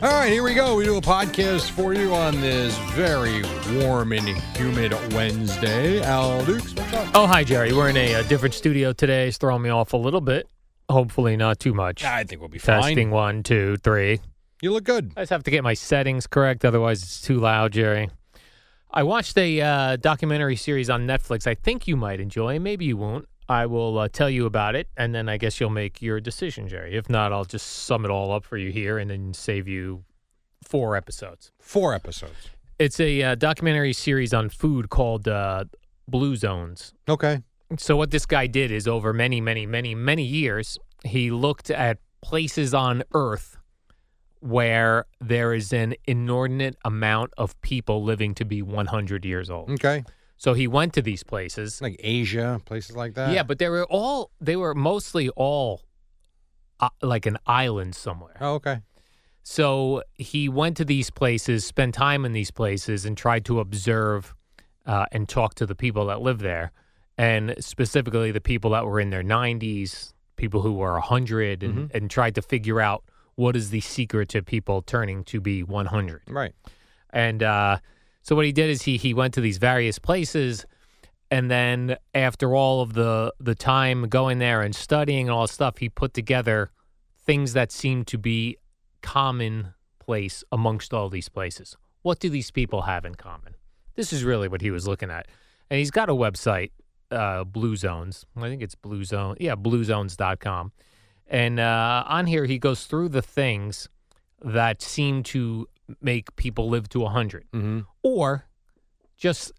All right, here we go. We do a podcast for you on this very warm and humid Wednesday. Al Dukes, what's up? Oh, hi, Jerry. We're in a, different studio today. It's throwing me off a little bit. Hopefully, not too much. I think we'll be fine. Testing one, two, three. You look good. I just have to get my settings correct, otherwise, it's too loud, Jerry. I watched a uh, documentary series on Netflix. I think you might enjoy. Maybe you won't. I will uh, tell you about it, and then I guess you'll make your decision, Jerry. If not, I'll just sum it all up for you here and then save you four episodes. Four episodes. It's a uh, documentary series on food called uh, Blue Zones. Okay. So what this guy did is over many, many, many, many years, he looked at places on Earth where there is an inordinate amount of people living to be 100 years old. Okay. So he went to these places. Like Asia, places like that. Yeah, but they were all they were mostly all uh, like an island somewhere. Oh, okay. So he went to these places, spent time in these places, and tried to observe uh, and talk to the people that live there, and specifically the people that were in their 90s, people who were 100, and, and tried to figure out what is the secret to people turning to be 100. Right. And uh, so what he did is he he went to these various places, and then after all of the the time going there and studying and all stuff, he put together things that seem to be commonplace amongst all these places. What do these people have in common? This is really what he was looking at, and he's got a website, uh, Blue Zones. I think it's Blue Zone. Yeah, BlueZones.com. And uh, on here, he goes through the things that seem to make people live to 100 Mm-hmm. or just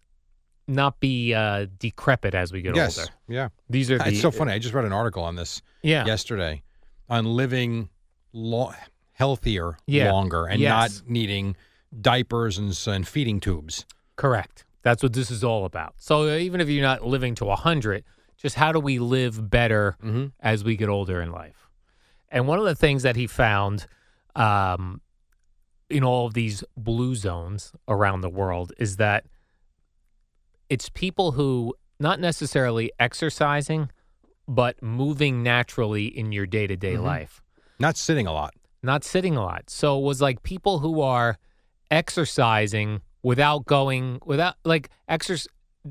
not be uh, decrepit as we get Yes. older. Yeah. These are the, It's so funny. I just read an article on this Yeah. yesterday on living lo- healthier Yeah. longer and Yes. not needing diapers and, and feeding tubes. Correct. That's what this is all about. So uh, even if you're not living to 100, just how do we live better Mm-hmm. as we get older in life? And one of the things that he found um, in all of these blue zones around the world is that it's people who not necessarily exercising, but moving naturally in your day to day Mhm. life, Not sitting a lot. not sitting a lot. So it was like people who are exercising without going, without like exercise,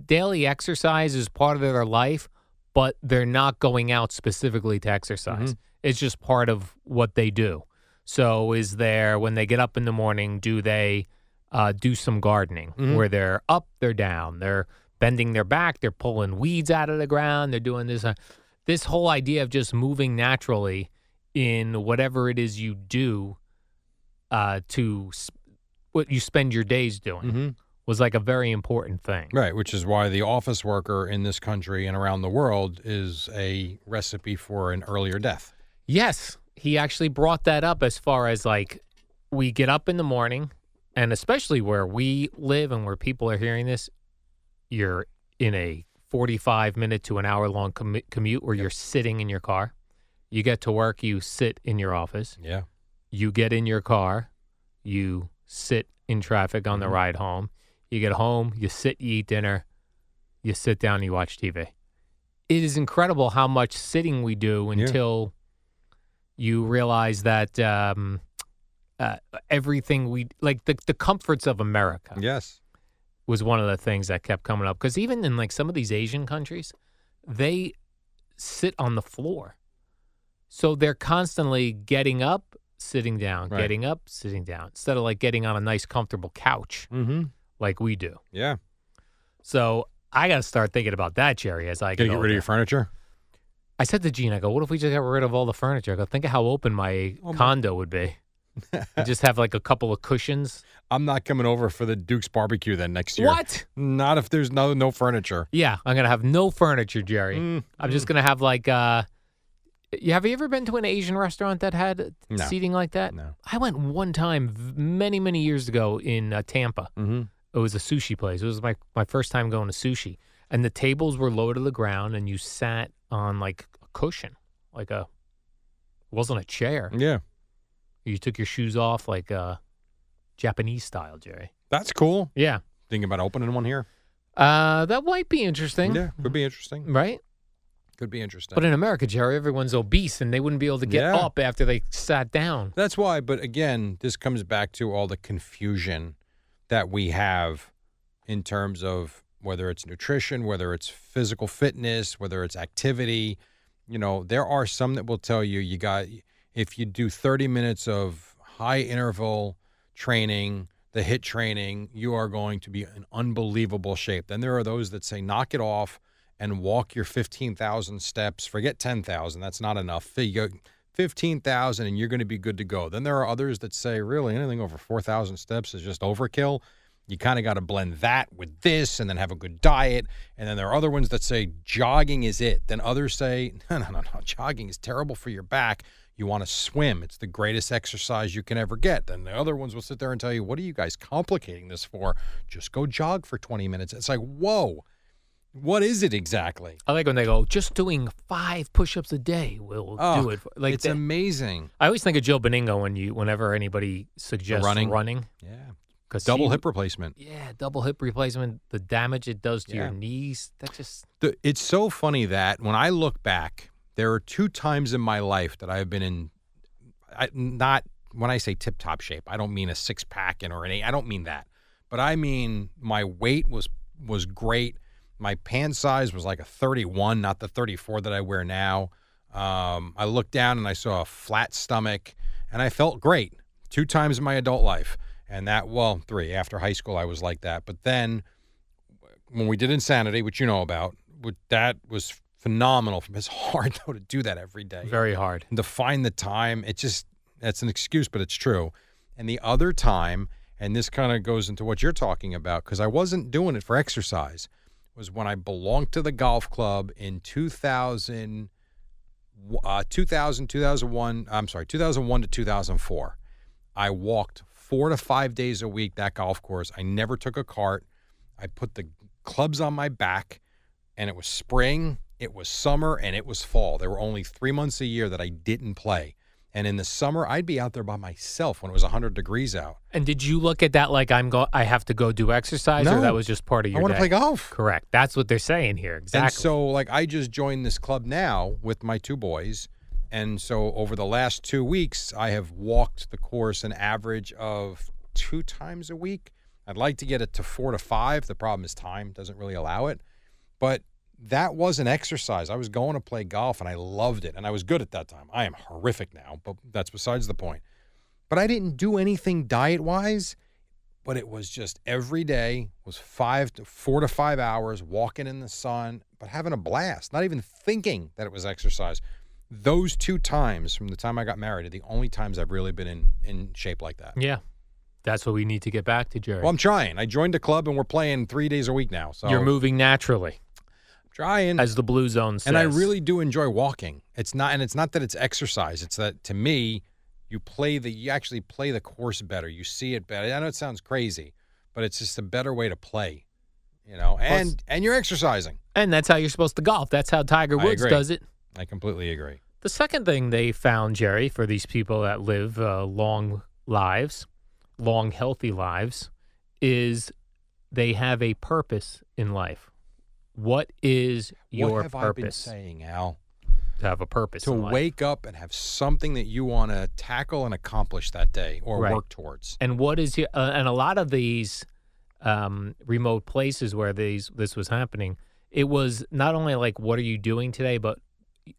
daily exercise is part of their life, but they're not going out specifically to exercise. It's just part of what they do. So, is there when they get up in the morning, do they uh, do some gardening Mhm. where they're up, they're down, they're bending their back, they're pulling weeds out of the ground, they're doing this. Uh, this whole idea of just moving naturally in whatever it is you do uh, to s- what you spend your days doing Mm-hmm. was like a very important thing. Right, which is why the office worker in this country and around the world is a recipe for an earlier death. Yes, he actually brought that up as far as like we get up in the morning, and especially where we live and where people are hearing this, you're in a 45 minute to an hour long commu- commute where you're sitting in your car. You get to work, you sit in your office. Yeah. You get in your car, you sit in traffic on the Mhm. ride home. You get home, you sit, you eat dinner, you sit down, you watch TV. It is incredible how much sitting we do Yeah. You realize that um, uh, everything we like the, the comforts of America Yes. was one of the things that kept coming up because even in like some of these Asian countries, they sit on the floor, so they're constantly getting up, sitting down, Right. getting up, sitting down, instead of like getting on a nice comfortable couch Mm-hmm. like we do. Yeah. So I got to start thinking about that, Jerry, as I get get rid of your furniture. I said to Gene, I go, what if we just got rid of all the furniture? I go, think of how open my Oh, my- condo would be. just have like a couple of cushions. I'm not coming over for the Duke's barbecue then next year. What? Not if there's no no furniture. Yeah, I'm gonna have no furniture, Jerry. Mm, I'm just gonna have like uh you have you ever been to an Asian restaurant that had No. seating like that? No. I went one time many many years ago in uh, Tampa. Mm-hmm. It was a sushi place. It was my my first time going to sushi, and the tables were low to the ground, and you sat on like a cushion, like a wasn't a chair. Yeah. You took your shoes off like uh Japanese style, Jerry. That's cool. Yeah. Thinking about opening one here. Uh that might be interesting. Yeah. Could be interesting. Right? Could be interesting. But in America, Jerry, everyone's obese and they wouldn't be able to get Yeah. up after they sat down. That's why, but again, this comes back to all the confusion that we have in terms of whether it's nutrition, whether it's physical fitness, whether it's activity. You know, there are some that will tell you you got if you do 30 minutes of high interval training, the HIIT training, you are going to be in unbelievable shape. Then there are those that say knock it off and walk your 15,000 steps. Forget 10,000, that's not enough. You 15,000 and you're going to be good to go. Then there are others that say really anything over 4,000 steps is just overkill. You kind of got to blend that with this and then have a good diet. And then there are other ones that say jogging is it. Then others say, no, no, no, no. Jogging is terrible for your back. You want to swim. It's the greatest exercise you can ever get. Then the other ones will sit there and tell you, what are you guys complicating this for? Just go jog for 20 minutes. It's like, whoa, what is it exactly? I like when they go, just doing five push-ups a day will Oh, do it. for-" Like it's that- amazing. I always think of Joe Benigno when you, whenever anybody suggests running? running, Yeah. Because Double hip replacement. Yeah, double hip replacement. The damage it does to Yeah. your knees. That just The, it's so funny that when I look back, there are two times in my life that I have been in, I, not when I say tip top shape, I don't mean a six pack and or an eight. I don't mean that, but I mean my weight was was great. My pant size was like a 31, not the 34 that I wear now. Um, I looked down and I saw a flat stomach, and I felt great. Two times in my adult life, and that well, three after high school I was like that. But then when we did Insanity, which you know about, that was phenomenal. It's hard though to do that every day very hard. and to find the time. It just that's an excuse, but it's true. And the other time, and this kind of goes into what you're talking about, because I wasn't doing it for exercise, was when I belonged to the golf club in 2000, uh, 2000, 2001. I'm sorry, 2001 to 2004. I walked four to five days a week that golf course. I never took a cart. I put the clubs on my back, and it was spring, it was summer, and it was fall. There were only three months a year that I didn't play. And in the summer, I'd be out there by myself when it was 100 degrees out. And did you look at that like I'm go? I have to go do exercise, or No. that was just part of your I want to play golf. Correct. That's what they're saying here. Exactly. And so, like, I just joined this club now with my two boys. And so, over the last two weeks, I have walked the course an average of two times a week. I'd like to get it to four to five. The problem is time doesn't really allow it. But that was an exercise. I was going to play golf and I loved it. And I was good at that time. I am horrific now, but that's besides the point. But I didn't do anything diet wise but it was just every day was five to four to five hours walking in the sun but having a blast not even thinking that it was exercise those two times from the time i got married are the only times i've really been in in shape like that yeah, That's what we need to get back to, Jerry. Well, I'm trying. I joined a club and we're playing three days a week now. So You're moving naturally, I'm trying. as the Blue Zone says. and I really do enjoy walking. It's not, and it's not that it's exercise. It's that to me, you play the, you actually play the course better. You see it better. I know it sounds crazy, but it's just a better way to play. You know, and and you're exercising. and that's how you're supposed to golf. That's how Tiger Woods does it. I completely agree. The second thing they found, Jerry, for these people that live uh, long lives, long, healthy lives, is they have a purpose in life. What is your what have I been purpose? saying, Al? To have a purpose. To in life. wake up and have something that you want to tackle and accomplish that day or Right. work towards. And what is your, uh, and a lot of these um, remote places where these this was happening, it was not only like what are you doing today, but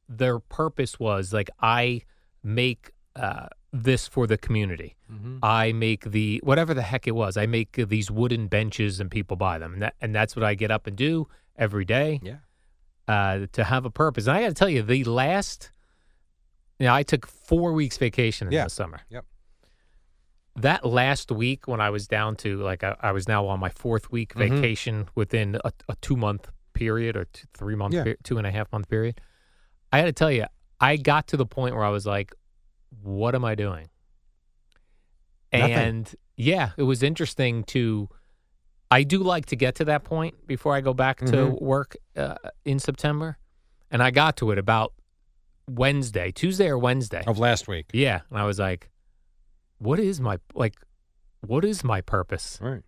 their purpose was like I make uh, this for the community. Mm-hmm. I make the whatever the heck it was. I make these wooden benches and people buy them, and that and that's what I get up and do every day Yeah. uh, to have a purpose. And I got to tell you, the last, you know, I took four weeks vacation in Yeah. the summer. Yep. That last week when I was down to like I, I was now on my fourth week Mhm. vacation within a, a two month period or two, three month, Yeah. per- two and a half month period. I got to tell you, I got to the point where I was like, "What am I doing?" Nothing. And yeah, it was interesting to. I do like to get to that point before I go back to Mhm. work uh, in September, and I got to it about Wednesday, Tuesday or Wednesday. Of last week. Yeah, and I was like, "What is my like? What is my purpose?" Right.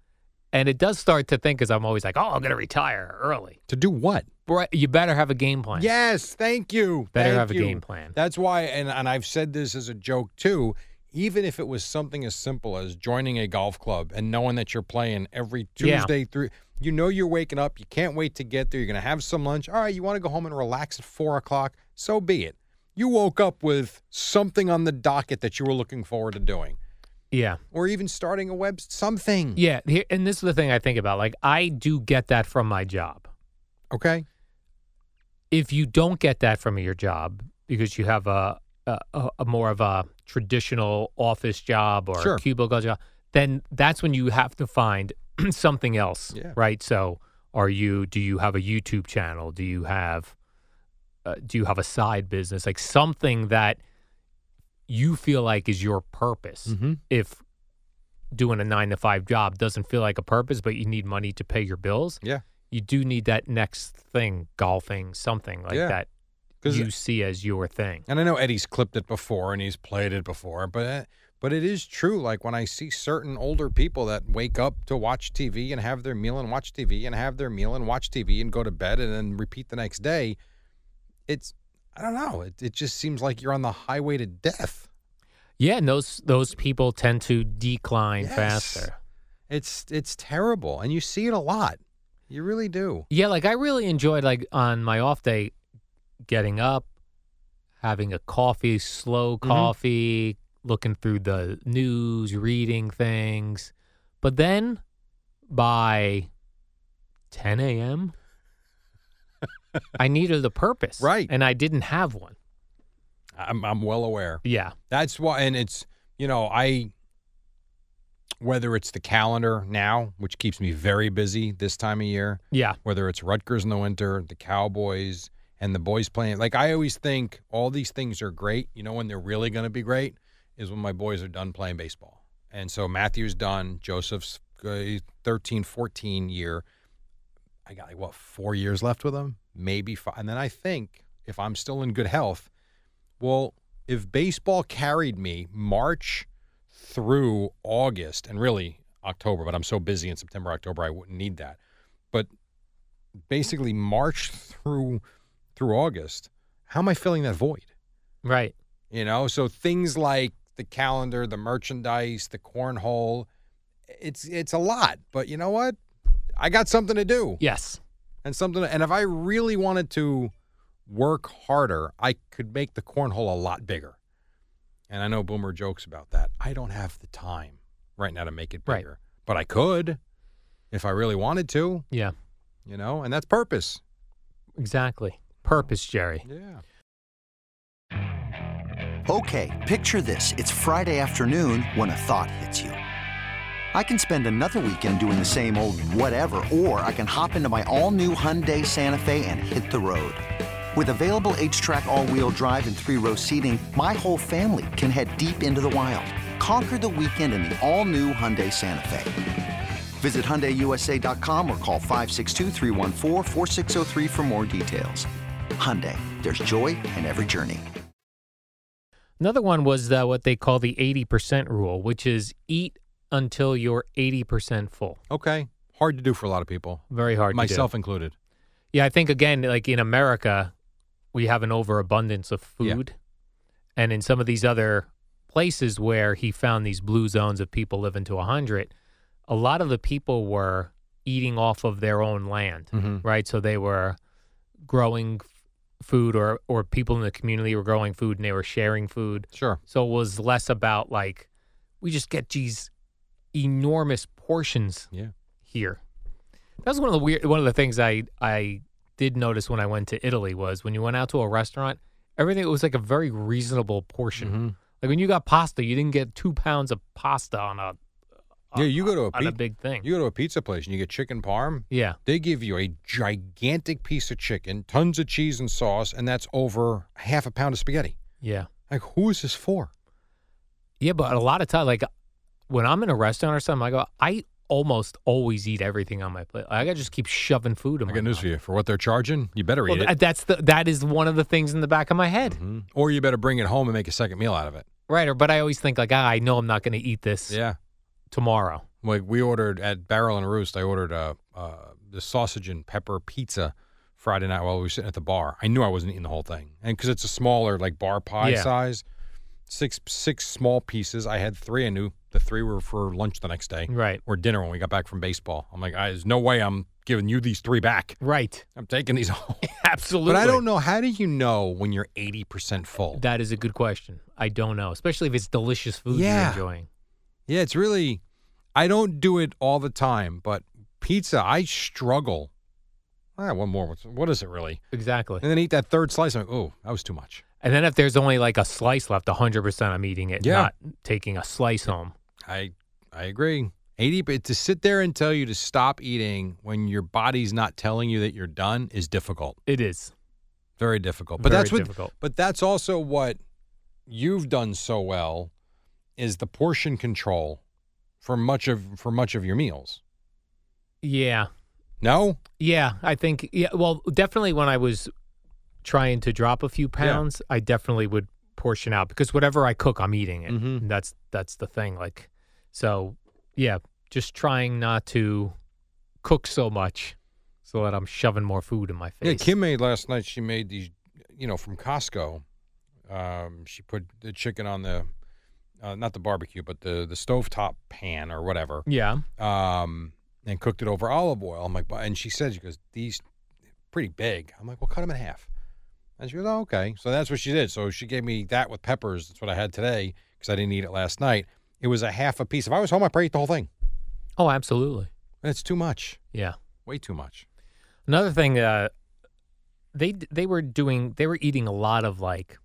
And it does start to think, because I'm always like, "Oh, I'm gonna retire early." To do what? You better have a game plan. Yes, thank you. better Thank have you. a game plan. That's why, and, and I've said this as a joke too. Even if it was something as simple as joining a golf club and knowing that you're playing every Yeah. Tuesday through, you know you're waking up, you can't wait to get there. You're gonna have some lunch. All right, you want to go home and relax at four o'clock? So be it. You woke up with something on the docket that you were looking forward to doing, Yeah, or even starting a web something. yeah. And this is the thing I think about. Like, I do get that from my job. Okay. If you don't get that from your job because you have a a, a, more of a traditional office job or Sure. cubicle job, then that's when you have to find something else, Yeah. right? So, are you? Do you have a YouTube channel? Do you have? Uh, do you have a side business like something that you feel like is your purpose? Mm-hmm. If doing a nine to five job doesn't feel like a purpose, but you need money to pay your bills, Yeah. You do need that next thing, golfing, something like Yeah. that you see as your thing. And I know Eddie's clipped it before and he's played it before, but eh, but it is true. Like when I see certain older people that wake up to watch TV and have their meal and watch TV and have their meal and watch TV and go to bed and then repeat the next day, it's I don't know. It it just seems like you're on the highway to death. Yeah, and those those people tend to decline Yes. faster. It's it's terrible, and you see it a lot. You really do. Yeah, like I really enjoyed like on my off day getting up, having a coffee, slow Mhm. coffee, looking through the news, reading things. But then by 10 a.m., I needed a purpose. Right. And I didn't have one. I'm I'm well aware. Yeah. That's why, and it's you know I whether it's the calendar now, which keeps me very busy this time of year, Yeah. whether it's Rutgers in the winter, the Cowboys, and the boys playing. Like I always think all these things are great. You know when they're really going to be great is when my boys are done playing baseball. And so Matthew's done, Joseph's uh, 13, 14 year. I got like what four years left with them, maybe five. And then I think if I'm still in good health, well, if baseball carried me March through August and really October, but I'm so busy in September, October, I wouldn't need that. But basically March through through August, how am I filling that void? Right. You know, so things like the calendar, the merchandise, the cornhole, it's it's a lot. But you know what? I got something to do Yes. and something. And if I really wanted to work harder, I could make the cornhole a lot bigger. And I know Boomer jokes about that. I don't have the time right now to make it Right. bigger, but I could if I really wanted to. Yeah. You know, and that's purpose. Exactly. Purpose, Jerry. Yeah. Okay, picture this. It's Friday afternoon when a thought hits you. I can spend another weekend doing the same old whatever, or I can hop into my all-new Hyundai Santa Fe and hit the road. With available H-Track all-wheel drive and three-row seating, my whole family can head deep into the wild. Conquer the weekend in the all-new Hyundai Santa Fe. Visit HyundaiUSA.com or call 562-314-4603 for more details. Hyundai, there's joy in every journey. Another one was uh, what they call the 80% rule, which is eat until you're 80% full. Okay. Hard to do for a lot of people, Very hard to do. myself included. Yeah, I think again, like in America, we have an overabundance of Yeah. food, and in some of these other places where he found these blue zones of people living to hundred, a lot of the people were eating off of their own land, Mhm. right? So they were growing food, or or people in the community were growing food, and they were sharing food. Sure. So it was less about like we just get these enormous portions Yeah. here. That was one of the weird one of the things I I did notice when I went to Italy was when you went out to a restaurant, everything was like a very reasonable portion. Mhm. Like when you got pasta, you didn't get two pounds of pasta on a Yeah, you go to a, on a big thing. you go to a pizza place and you get chicken parm. yeah, They give you a gigantic piece of chicken, tons of cheese and sauce, and that's over half a pound of spaghetti. yeah, Like, who is this for? yeah. But a lot of times, like when I'm in a restaurant or something, I go, I almost always eat everything on my plate. I gotta just keep shoving food in I my got news mouth. for you. For what they're charging, you better Well, eat th- it. that's the that is one of the things in the back of my head, Mhm. Or you better bring it home and make a second meal out of it. right? Or but I always think like, ah, I know I'm not going to eat this Yeah. tomorrow. Like we ordered at Barrel and Roost, I ordered uh, uh, the sausage and pepper pizza Friday night while we were sitting at the bar. I knew I wasn't eating the whole thing, and because it's a smaller like bar pie Yeah. size, six six small pieces. I had three. I knew the three were for lunch the next day Right, or dinner when we got back from baseball. I'm like, there's no way I'm giving you these three back. right, I'm taking these home. absolutely. but I don't know. How do you know when you're 80 percent full? That is a good question. I don't know, especially if it's delicious food you're enjoying. Yeah, it's really. I don't do it all the time, but pizza, I struggle. Ah, one more. What is it really? Exactly. And then eat that third slice. I'm like, oh, that was too much. And then if there's only like a slice left, 100% I'm eating it, Yeah. not taking a slice home. I I agree. 80, but to sit there and tell you to stop eating when your body's not telling you that you're done is difficult. It is. Very difficult. But Very that's what. difficult. But that's also what you've done so well is the portion control for much of for much of your meals. Yeah. No. Yeah. I think, yeah. Well, definitely when I was trying to drop a few pounds, I definitely would portion out because whatever I cook, I'm eating it. Mhm. That's, that's the thing. Like, so yeah, just trying not to cook so much so that I'm shoving more food in my face. Yeah, Kim made last night. She made these, you know, from Costco. Um, she put the chicken on the, uh, not the barbecue, but the the stovetop pan or whatever. Yeah. Um, and cooked it over olive oil. I'm like, "But-" and she said, she goes, these pretty big. I'm like, well, cut them in half. And she goes, oh, okay. So that's what she did. So she gave me that with peppers. That's what I had today because I didn't eat it last night. It was a half a piece. If I was home, I'd probably eat the whole thing. Oh, absolutely. That's too much. Yeah. Way too much. Another thing, uh, they they were doing they were eating a lot of like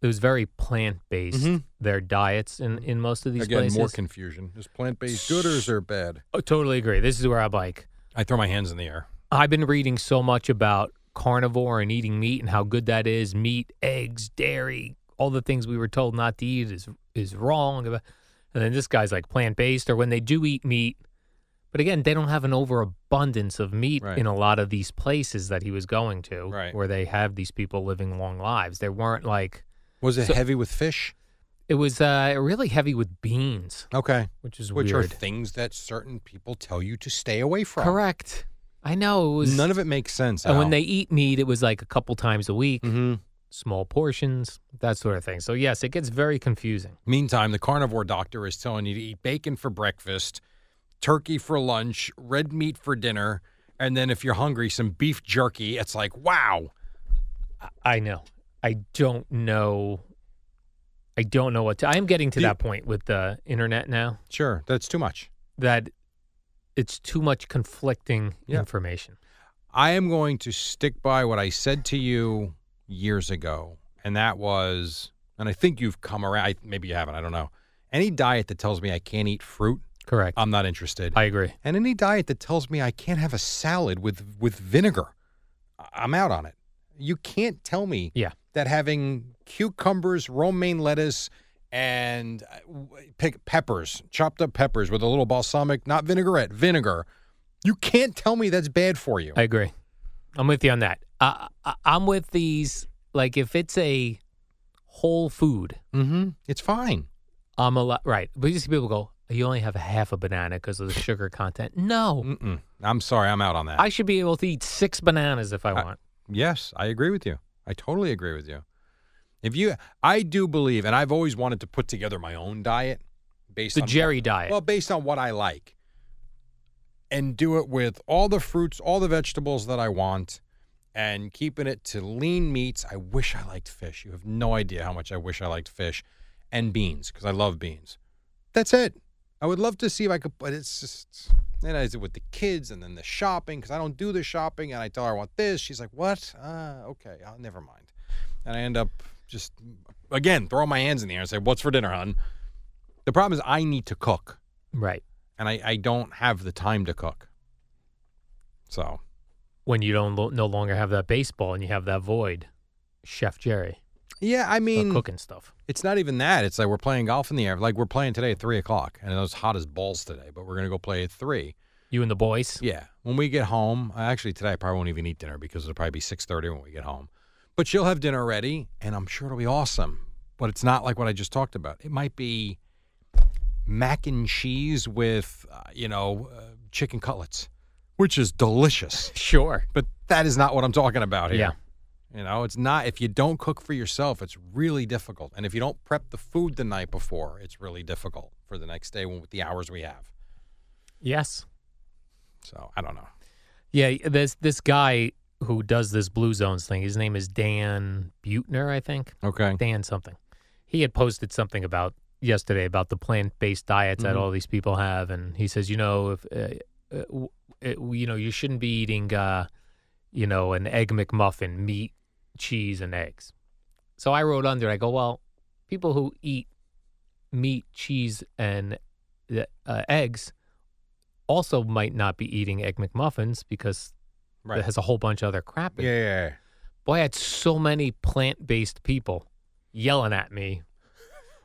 it was very plant based Mhm. their diets in in most of these Again, places. more confusion. Is plant based good or is there bad? Oh, totally agree. This is where I'm like, I throw my hands in the air. I've been reading so much about carnivore and eating meat and how good that is. Meat, eggs, dairy, all the things we were told not to eat is is wrong. And then this guy's like plant based, or when they do eat meat, but again, they don't have an overabundance of meat Right. in a lot of these places that he was going to, Right. where they have these people living long lives. They weren't like Was it So- heavy with fish? it was uh, really heavy with beans, Okay. which is Which weird. are things that certain people tell you to stay away from. Correct. I know it was None of it makes sense. And when they eat meat, it was like a couple times a week. hmm small portions, that sort of thing. So yes, it gets very confusing. Meantime, the carnivore doctor is telling you to eat bacon for breakfast, turkey for lunch, red meat for dinner, and then if you're hungry, some beef jerky. It's like, wow. I know. I don't know. I don't know what to. I am getting to you- that point with the internet now Sure, that's too much. that it's too much conflicting Yeah. information. I am going to stick by what I said to you years ago, and that was, and I think you've come around. I- Maybe you haven't. I don't know. Any diet that tells me I can't eat fruit, Correct. I'm not interested. I agree. and any diet that tells me I can't have a salad with with vinegar, I'm out on it. You can't tell me Yeah. that having cucumbers, romaine lettuce, and uh, pick peppers, chopped up peppers with a little balsamic, not vinaigrette, vinegar. You can't tell me that's bad for you. I agree. I'm with you on that. I, I, I'm with these. Like, if it's a whole food, mm-hmm. It's fine. I'm a lot right. But you see people go, you only have a half a banana because of the sugar content. No, Mm-mm. I'm sorry, I'm out on that. I should be able to eat six bananas if I I- want. Yes, I agree with you. I totally agree with you. If you, I do believe, and I've always wanted to put together my own diet based The on Jerry what- diet. Well, based on what I like, and do it with all the fruits, all the vegetables that I want, and keeping it to lean meats. I wish I liked fish. You have no idea how much I wish I liked fish, and beans because I love beans. That's it. I would love to see if I could, but it's just. Then I it with the kids and then the shopping because I don't do the shopping and I tell her I want this. She's like, "What? Uh, okay, I'll never mind." And I end up just again throwing my hands in the air and say, "What's for dinner, hon?" The problem is I need to cook right. and I, I don't have the time to cook. So When you don't lo- no longer have that baseball and you have that void, Chef Jerry, yeah, I mean, cooking stuff. it's not even that. It's like we're playing golf in the air. Like we're playing today at three o'clock, and it was hot as balls today. But we're gonna go play at three. You and the boys. Yeah, when we get home, actually today I probably won't even eat dinner because it'll probably be six thirty when we get home. But she'll have dinner ready, and I'm sure it'll be awesome. But it's not like what I just talked about. It might be mac and cheese with, uh, you know, uh, chicken cutlets, which is delicious. Sure. But that is not what I'm talking about here. Yeah. You know, it's not, if you don't cook for yourself, it's really difficult. And if you don't prep the food the night before, it's really difficult for the next day with the hours we have. Yes. So I don't know. Yeah. There's this guy who does this Blue Zones thing. His name is Dan Buettner, I think. Okay. Dan something. He had posted something about yesterday about the plant-based diets that Mhm. all these people have, and he says, you know, if uh, uh, you know, you shouldn't be eating, uh, you know, an egg McMuffin, meat, cheese, and eggs. So I wrote under. I go, well, people who eat meat, cheese, and uh, eggs also might not be eating egg McMuffins because Right. it has a whole bunch of other crap in Yeah, it. yeah, yeah. Boy, I had so many plant based people yelling at me.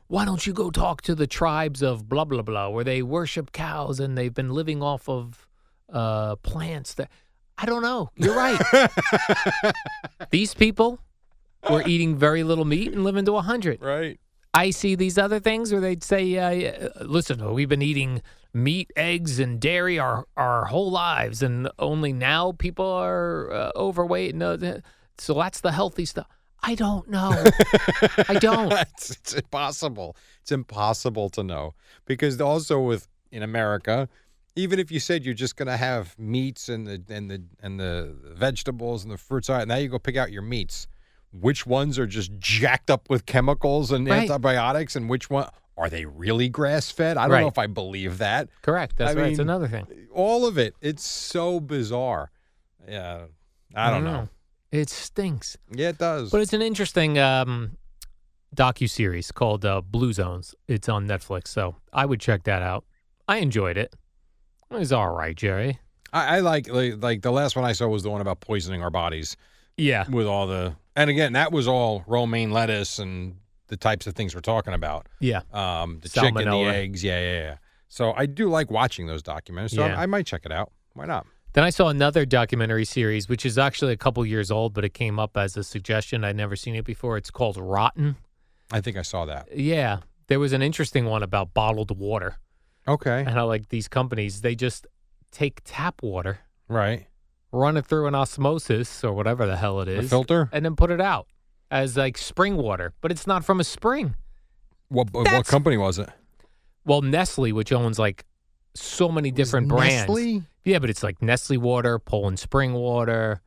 Why don't you go talk to the tribes of blah blah blah, where they worship cows and they've been living off of uh, plants? That I don't know. You're right. These people were eating very little meat and living to hundred. Right. I see these other things where they'd say, uh, "Listen, we've been eating meat, eggs, and dairy our our whole lives, and only now people are uh, overweight." No, th- so that's the healthy stuff. I don't know. I don't. it's, it's impossible. It's impossible to know because also with in America, even if you said you're just going to have meats and the and the and the vegetables and the fruits, all right, now you go pick out your meats. Which ones are just jacked up with chemicals and Right. antibiotics, and which one are they really grass fed? I don't know if I believe that. Correct. That's I right. It's another thing. All of it. It's so bizarre. Yeah, I don't know. It stinks. Yeah, it does. But it's an interesting um, docu series called uh, Blue Zones. It's on Netflix, so I would check that out. I enjoyed it. It was all right, Jerry. I, I like, like like the last one I saw was the one about poisoning our bodies. Yeah. with all the and again that was all romaine lettuce and the types of things we're talking about Yeah. um the chicken the eggs yeah yeah yeah so i do like watching those documentaries so Yeah. I, I might check it out why not Then I saw another documentary series, which is actually a couple years old, but it came up as a suggestion. I'd never seen it before. It's called Rotten. i think i saw that Yeah. There was an interesting one about bottled water okay and I like, these companies, they just take tap water, right run it through an osmosis or whatever the hell it a is, filter and then put it out as like spring water, but it's not from a spring. what what That's- company was it Well, Nestle, which owns like so many different brands. Nestle? Yeah, but it's like Nestle water, Poland Spring water,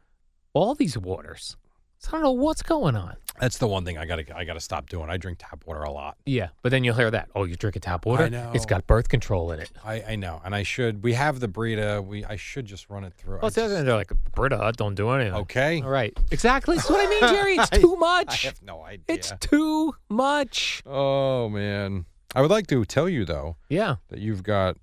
all these waters. So I don't know what's going on. That's the one thing i gotta i gotta stop doing i drink tap water a lot Yeah, but then you'll hear that. Oh, you drink a tap water? I know. It's got birth control in it. i i know and i should we have the brita we i should just run it through I Well, just- they're like, Brita, don't do anything. okay All right. Exactly. That's what I mean, Jerry. It's I- too i much. have no idea It's too much. oh man i would like to tell you though Yeah. that you've got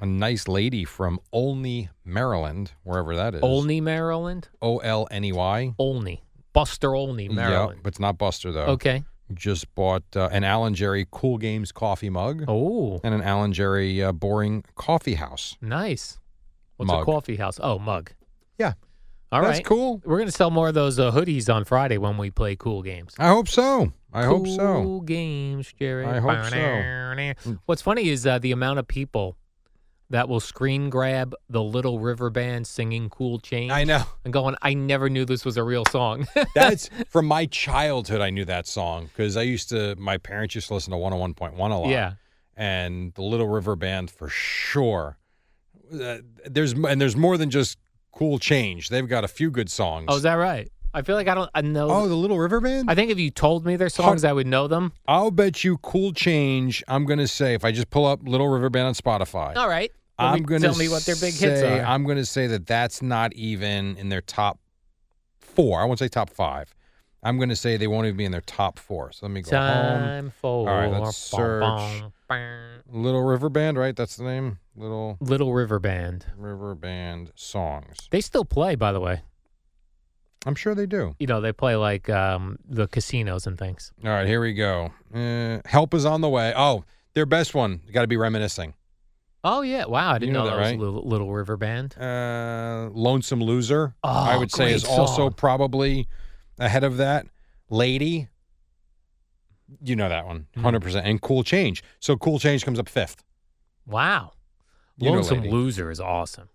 a nice lady from Olney, Maryland, wherever that is. Olney, Maryland. O L N E Y. Olney. Buster Olney, Maryland. Yeah, but it's not Buster though. Okay. Just bought uh, an Al and Jerry Cool Games coffee mug Oh, and an Al and Jerry uh, Boring Coffee House. nice. What's a coffee house? Oh, mug. Yeah, All right. that's cool. We're going to sell more of those uh, hoodies on Friday when we play cool games. I hope so. I hope so. Cool games, Jerry. I hope so. What's funny is uh, the amount of people that will screen grab the Little River Band singing "Cool Change." I know. and going, I never knew this was a real song. That's from my childhood. I knew that song because I used to. My parents used to listen to 101.1 a lot. yeah. and the Little River Band for sure. Uh, there's and there's more than just cool change. They've got a few good songs. Oh, is that right? I feel like I don't. I know. Oh, the Little River Band. I think if you told me their songs, I would know them. I'll bet you cool change. I'm gonna say if I just pull up Little River Band on Spotify, All right. I'm gonna tell me what their big hits say- are. I'm gonna say that that's not even in their top four. I won't say top five. I'm gonna say they won't even be in their top four. So let me go home. Time for All right, let's search. Little River Band, right? That's the name. Little Little River Band. River Band songs. They still play, by the way. I'm sure they do. You know, they play like um, the casinos and things. All right, here we go. Uh, help is on the way. Oh, their best one. Got to be reminiscing. Oh yeah! Wow, I didn't You know know, that, that was right? Little, Little River Band. Uh, Lonesome Loser. I Oh, would say is also probably ahead of that. Lady. You know that one, Hmm. hundred percent. And Cool Change. So Cool Change comes up fifth. Wow, You Lonesome Loser is awesome.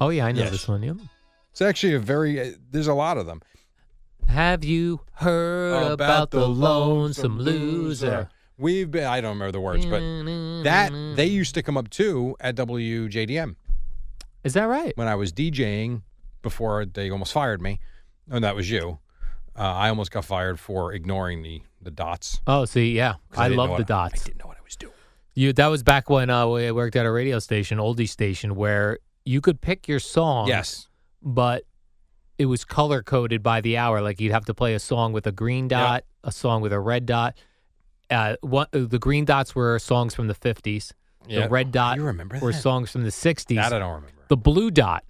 Oh yeah, I know Yes. this one. Yep. It's actually a very. Uh, there's a lot of them. Have you heard about, the lonesome loser? We've been. I don't remember the words, but that they used to come up too at WJDM. is that right? when I was DJing before they almost fired me, and that was you. Uh, I almost got fired for ignoring the the dots. Oh, see, yeah, I, didn't love the what- dots. I didn't know what I was doing. You that was back when uh, we worked at a radio station, oldie station, where you could pick your song. Yes. but it was color coded by the hour. Like you'd have to play a song with a green Yeah. dot, a song with a red dot. Uh, one, uh, the green dots were songs from the fifties. Yeah. The red dot You remember were that? songs from the sixties. That I don't remember. The blue dot,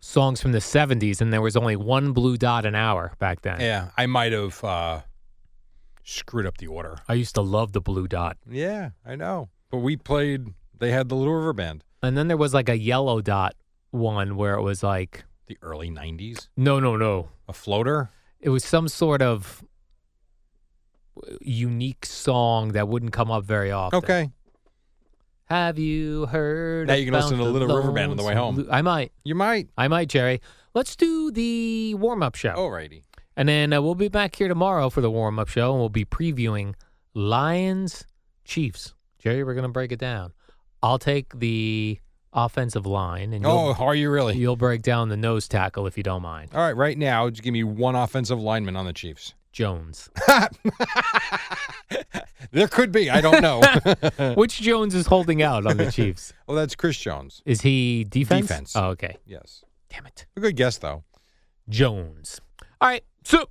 songs from the seventies, and there was only one blue dot an hour back then. Yeah, I might have uh, screwed up the order. I used to love the blue dot. Yeah, I know. But we played. They had the Little River Band, And then there was like a yellow dot one where it was like, the early '90s. no, no, no. A floater. It was some sort of unique song that wouldn't come up very often. Okay, Have you heard? Now you can listen to Little River Band on the way home. I might. you might. I might, Jerry. Let's do the warm up show. Alrighty. And then uh, we'll be back here tomorrow for the warm up show, and we'll be previewing Lions Chiefs. Jerry, we're going to break it down. I'll take the offensive line, and Oh, you'll, are you really? you'll break down the nose tackle if you don't mind. All right, right now, just give me one offensive lineman on the Chiefs. Jones. there could be. I don't know. Which Jones is holding out on the Chiefs? well, that's Chris Jones. Is he defense? Defense. Oh, okay. Yes. Damn it. A good guess, though. Jones. All right. So